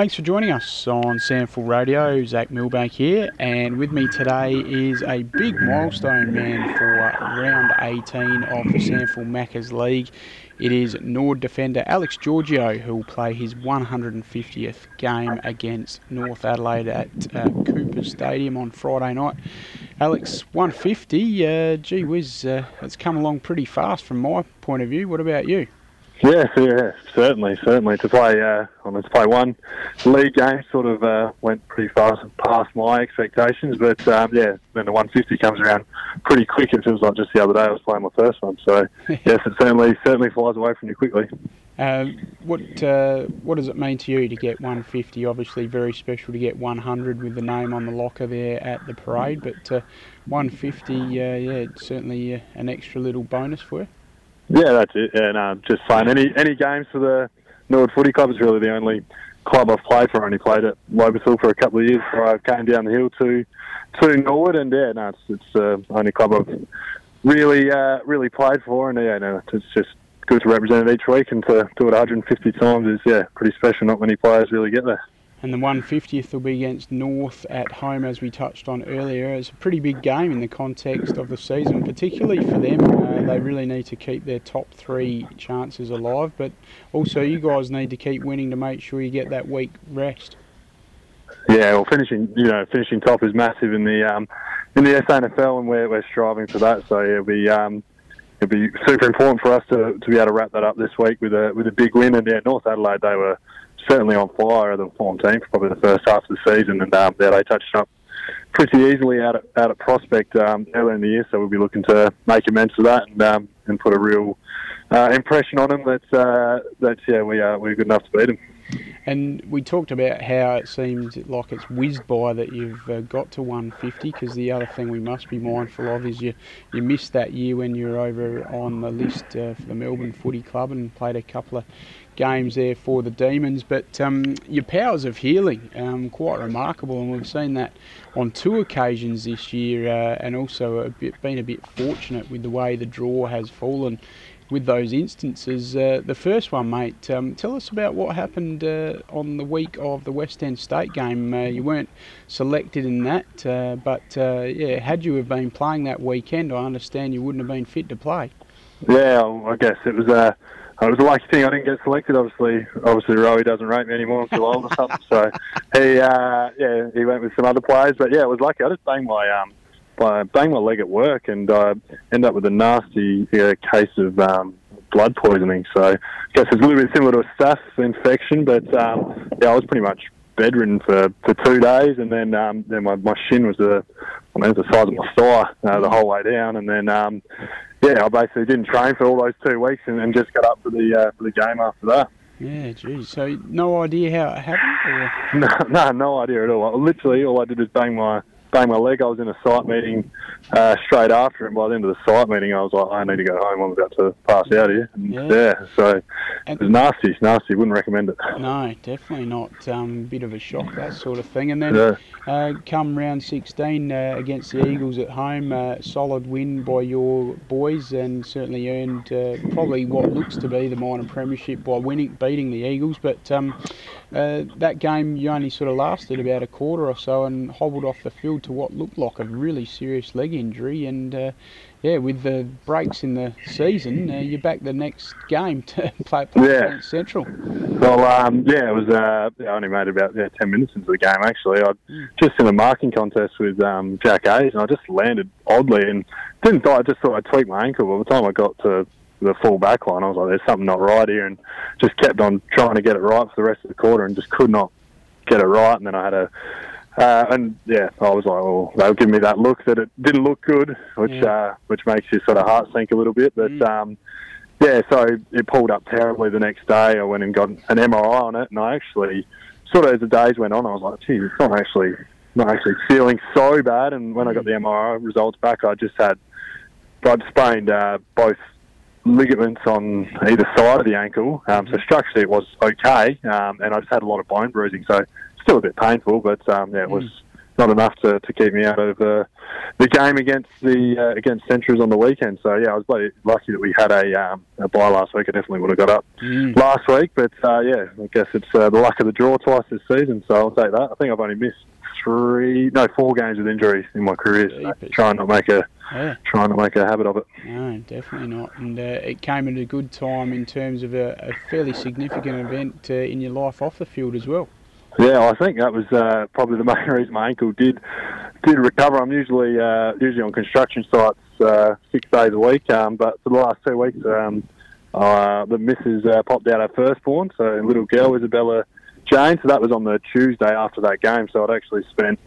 Thanks for joining us on SANFL Radio. Zach Milbank here, and with me today is a big milestone man for round 18 of the SANFL Maccas League. It is Norwood defender Alex Georgiou who will play his 150th game against North Adelaide at uh, Cooper Stadium on Friday night. Alex, 150, uh, gee whiz, uh, it's come along pretty fast from my point of view. What about you? Yeah, yeah, certainly, certainly. To play, uh, mean, to play one league game sort of uh, went pretty fast past my expectations, but um, yeah, then the 150 comes around pretty quick. It feels like just the other day I was playing my first one. So yes, it certainly certainly flies away from you quickly. Uh, what uh, what does it mean to you to get 150? Obviously, very special to get 100 with the name on the locker there at the parade, but uh, 150, uh, yeah, it's certainly uh, an extra little bonus for you. Yeah, that's it. And uh, just playing any any games for the Norwood Footy Club is really the only club I've played for. I only played at Lobethal for a couple of years before I came down the hill to to Norwood, and yeah, no, it's it's the uh, only club I've really uh, really played for, and yeah, no, it's just good to represent it each week and to do it 150 times is yeah pretty special. Not many players really get there and the 150th will be against North at home, as we touched on earlier. It's a pretty big game in the context of the season, particularly for them. Uh, they really need to keep their top three chances alive, but also you guys need to keep winning to make sure you get that week rest. Yeah, well, finishing you know finishing top is massive in the um, in the SANFL, and we're, we're striving for that. So it'll be um, it'll be super important for us to, to be able to wrap that up this week with a with a big win. And yeah, North Adelaide they were certainly on fire, the form team for probably the first half of the season, and um, they touched up pretty easily out at, out at Prospect um, earlier in the year. So we'll be looking to make amends for that and um, and put a real uh, impression on them that uh, that yeah we are we're good enough to beat them. And we talked about how it seems like it's whizzed by that you've uh, got to 150 because the other thing we must be mindful of is you, you missed that year when you were over on the list uh, for the Melbourne Footy Club and played a couple of games there for the Demons. But um, your powers of healing, um, quite remarkable, and we've seen that on two occasions this year, uh, and also a bit, been a bit fortunate with the way the draw has fallen with those instances. Uh, the first one, mate, um, tell us about what happened uh, on the week of the West End State game. Uh, you weren't selected in that, uh, but uh, yeah, had you have been playing that weekend, I understand you wouldn't have been fit to play. Yeah, I guess it was a. It was a lucky thing I didn't get selected. Obviously, obviously Rowie doesn't rate me anymore. I'm too old or something. So he, uh, yeah, he went with some other players. But yeah, it was lucky. I just banged my um, banged my leg at work and I ended up with a nasty uh, case of um, blood poisoning. So I guess it's a little bit similar to a staph infection, but um, yeah, I was pretty much bedridden for, for two days, and then um, then my, my shin was the I mean, it was the size of my thigh uh, the whole way down, and then um, yeah, I basically didn't train for all those two weeks, and, and just got up for the uh, for the game after that. Yeah, geez. So no idea how it happened? Or? No, no, no idea at all. Literally, all I did was bang my bang my leg. I was in a site meeting uh, straight after, and by the end of the site meeting, I was like, I need to go home. I'm about to pass out here. And yeah. yeah. so and it was nasty, nasty. Wouldn't recommend it. No, definitely not. Um, bit of a shock, that sort of thing. And then yeah. uh, come round 16 uh, against the Eagles at home, uh, solid win by your boys, and certainly earned uh, probably what looks to be the minor premiership by winning, beating the Eagles. But um, uh, that game, you only sort of lasted about a quarter or so, and hobbled off the field to what looked like a really serious leg injury. And uh, yeah, with the breaks in the season, uh, you're back the next game to play, play yeah. Central. Well, um, yeah, it was. Uh, I only made about yeah, ten minutes into the game actually. I mm. just in a marking contest with um, Jack Hayes, and I just landed oddly and didn't. I just thought I tweaked my ankle. By the time I got to the full back line, I was like, "There's something not right here," and just kept on trying to get it right for the rest of the quarter, and just could not get it right. And then I had a uh, and yeah, I was like, well, they were giving me that look that it didn't look good, which yeah. uh, which makes your sort of heart sink a little bit. But mm. um, yeah, so it pulled up terribly the next day. I went and got an MRI on it, and I actually sort of as the days went on, I was like, geez, it's not actually not actually feeling so bad. And when I got the MRI results back, I just had I'd sprained uh, both ligaments on either side of the ankle. Um, so structurally, it was okay, um, and I just had a lot of bone bruising. So still a bit painful, but um, yeah, it was mm. not enough to, to keep me out of uh, the game against the uh, against Centrals on the weekend. So yeah, I was bloody lucky that we had a um, a bye last week. I definitely would have got up Mm. last week, but uh, yeah, I guess it's uh, the luck of the draw twice this season. So I'll take that. I think I've only missed three, no, four games with injuries in my career. So Jeepers. trying not make a Yeah. trying to make a habit of it. No, definitely not. And uh, it came at a good time in terms of a, a fairly significant event uh, in your life off the field as well. Yeah, I think that was uh, probably the main reason my ankle did did recover. I'm usually uh, usually on construction sites uh, six days a week, um, but for the last two weeks, um, uh, the missus uh, popped out her firstborn, so little girl Isabella Jane. So that was on the Tuesday after that game. So I'd actually spent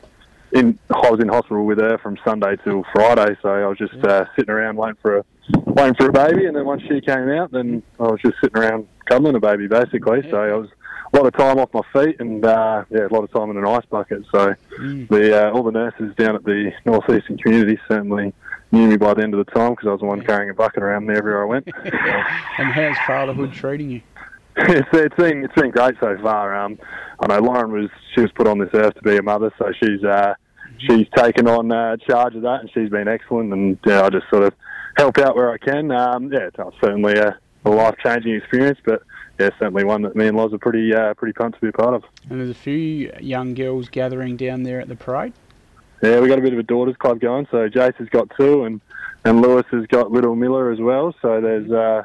in I was in hospital with her from Sunday till Friday. So I was just uh, sitting around waiting for a waiting for a baby, and then once she came out, then I was just sitting around cuddling a baby basically. So I was a lot of time off my feet and uh, yeah, a lot of time in an ice bucket. So Mm. the uh, all the nurses down at the northeastern community certainly knew me by the end of the time because I was the one carrying a bucket around there everywhere I went. and how's fatherhood treating you? it's, it's been it's been great so far. Um, I know Lauren was she was put on this earth to be a mother, so she's uh, she's taken on uh, charge of that, and she's been excellent. And yeah, I just sort of help out where I can. Um, yeah, it's certainly a, a life changing experience, but yeah, certainly one that me and Loz are pretty uh, pretty pumped to be a part of. And there's a few young girls gathering down there at the parade. Yeah, we got a bit of a daughters club going. So Jace has got two, and and Lewis has got little Miller as well. So there's uh,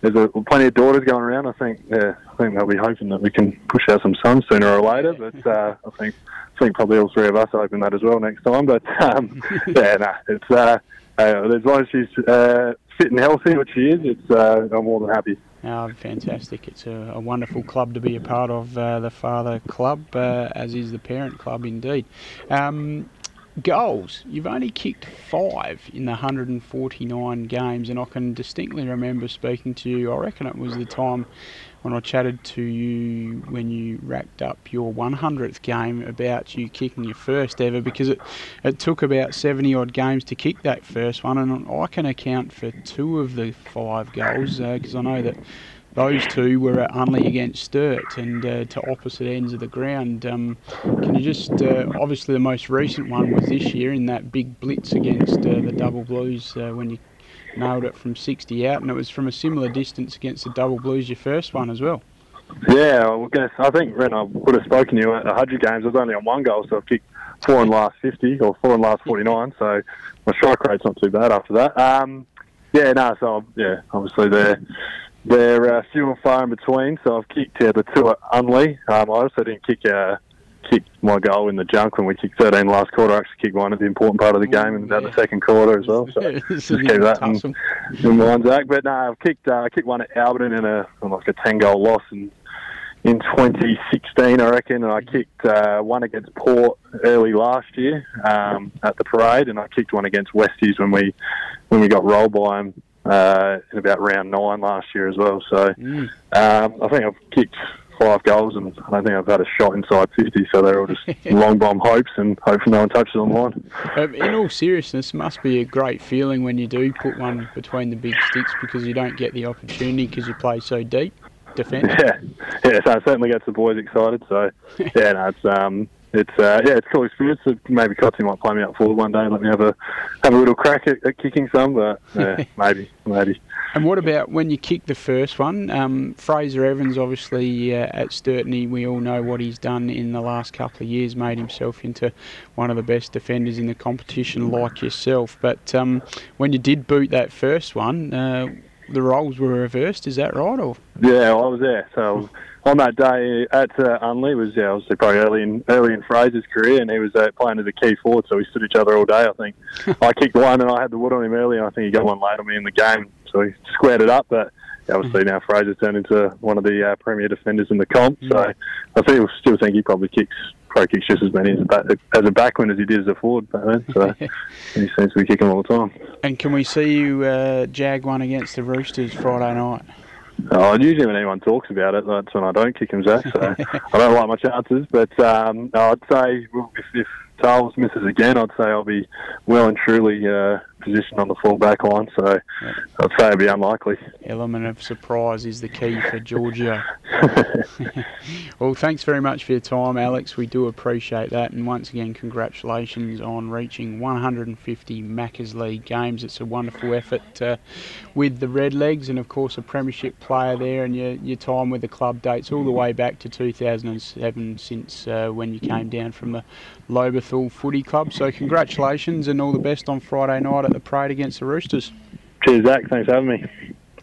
there's a, plenty of daughters going around. I think yeah, I think they'll be hoping that we can push out some sons sooner or later. But uh, I think I think probably all three of us are hoping that as well next time. But um, yeah, nah, it's uh, uh, as long as she's uh, fit and healthy, which she is, it's uh, I'm more than happy. Oh, fantastic. It's a, a wonderful club to be a part of, uh, the Father Club, uh, as is the parent club indeed. Um, goals. You've only kicked five in the 149 games, and I can distinctly remember speaking to you. I reckon it was the time when I chatted to you when you racked up your 100th game about you kicking your first ever because it, it took about 70 odd games to kick that first one, and I can account for two of the five goals uh, because I know that those two were at Unley against Sturt and uh, to opposite ends of the ground. Um, can you just, uh, obviously, the most recent one was this year in that big blitz against uh, the Double Blues uh, when you nailed it from 60 out, and it was from a similar distance against the Double Blues, your first one as well. Yeah, I guess I think Ren, I would have spoken to you at 100 games. I was only on one goal, so I've kicked four in last 50 or four in last 49. So my strike rate's not too bad after that. Um, yeah, no, so yeah, obviously they're they're uh, few and far in between. So I've kicked uh, the two at Unley. Um, I also didn't kick uh, kick my goal in the junk when we kicked 13 last quarter. I actually kicked one at the important part of the game and yeah. the second quarter as well. So just keep that in, in mind, Zach. But no, I've kicked uh, I kicked one at Alberton in a in like a 10 goal loss in in 2016, I reckon. And I kicked uh, one against Port early last year um, at the parade, and I kicked one against Westies when we when we got rolled by them uh, in about round nine last year as well. So Mm. um, I think I've kicked five goals, and I don't think I've had a shot inside 50. So they're all just long bomb hopes, and hopefully no one touches on line. Um, in all seriousness, it must be a great feeling when you do put one between the big sticks because you don't get the opportunity because you play so deep. Defence. Yeah, yeah. So it certainly gets the boys excited. So yeah, no, it's um, it's uh, yeah, it's a cool experience. Maybe Cotsy might play me up forward one day, and let me have a have a little crack at, at kicking some. But yeah, maybe, maybe. And what about when you kicked the first one? Um, Fraser Evans, obviously uh, at Sturtney, we all know what he's done in the last couple of years, made himself into one of the best defenders in the competition, like yourself. But um, when you did boot that first one, uh, the roles were reversed. Is that right? Or Yeah, I was there. So on that day at uh, Unley was yeah, obviously probably early in early in Fraser's career, and he was uh, playing as a key forward, so we stood each other all day. I think I kicked one, and I had the wood on him early, and I think he got one late on me in the game, so he squared it up. But obviously now Fraser turned into one of the uh, premier defenders in the comp, so I still still think he probably kicks. Pro kicks just as many as a, back, as a backman as he did as a forward back then. So he seems to be kicking all the time. and can we see you uh, jag one against the Roosters Friday night? Oh, usually when anyone talks about it, that's when I don't kick him, Zach. So I don't like my chances. But um, I'd say if, if Charles misses again, I'd say I'll be well and truly uh, position on the full back line, so yep. I'd say it'd be unlikely. Element of surprise is the key for Georgia. well, thanks very much for your time, Alex. We do appreciate that, and once again, congratulations on reaching 150 Maccas League games. It's a wonderful effort uh, with the Redlegs, and of course, a premiership player there, and your, your time with the club dates all the way back to 2007 since uh, when you came down from the Lobethal Footy Club. So, congratulations and all the best on Friday night Uh, the parade against the Roosters. Cheers, Zach. Thanks for having me.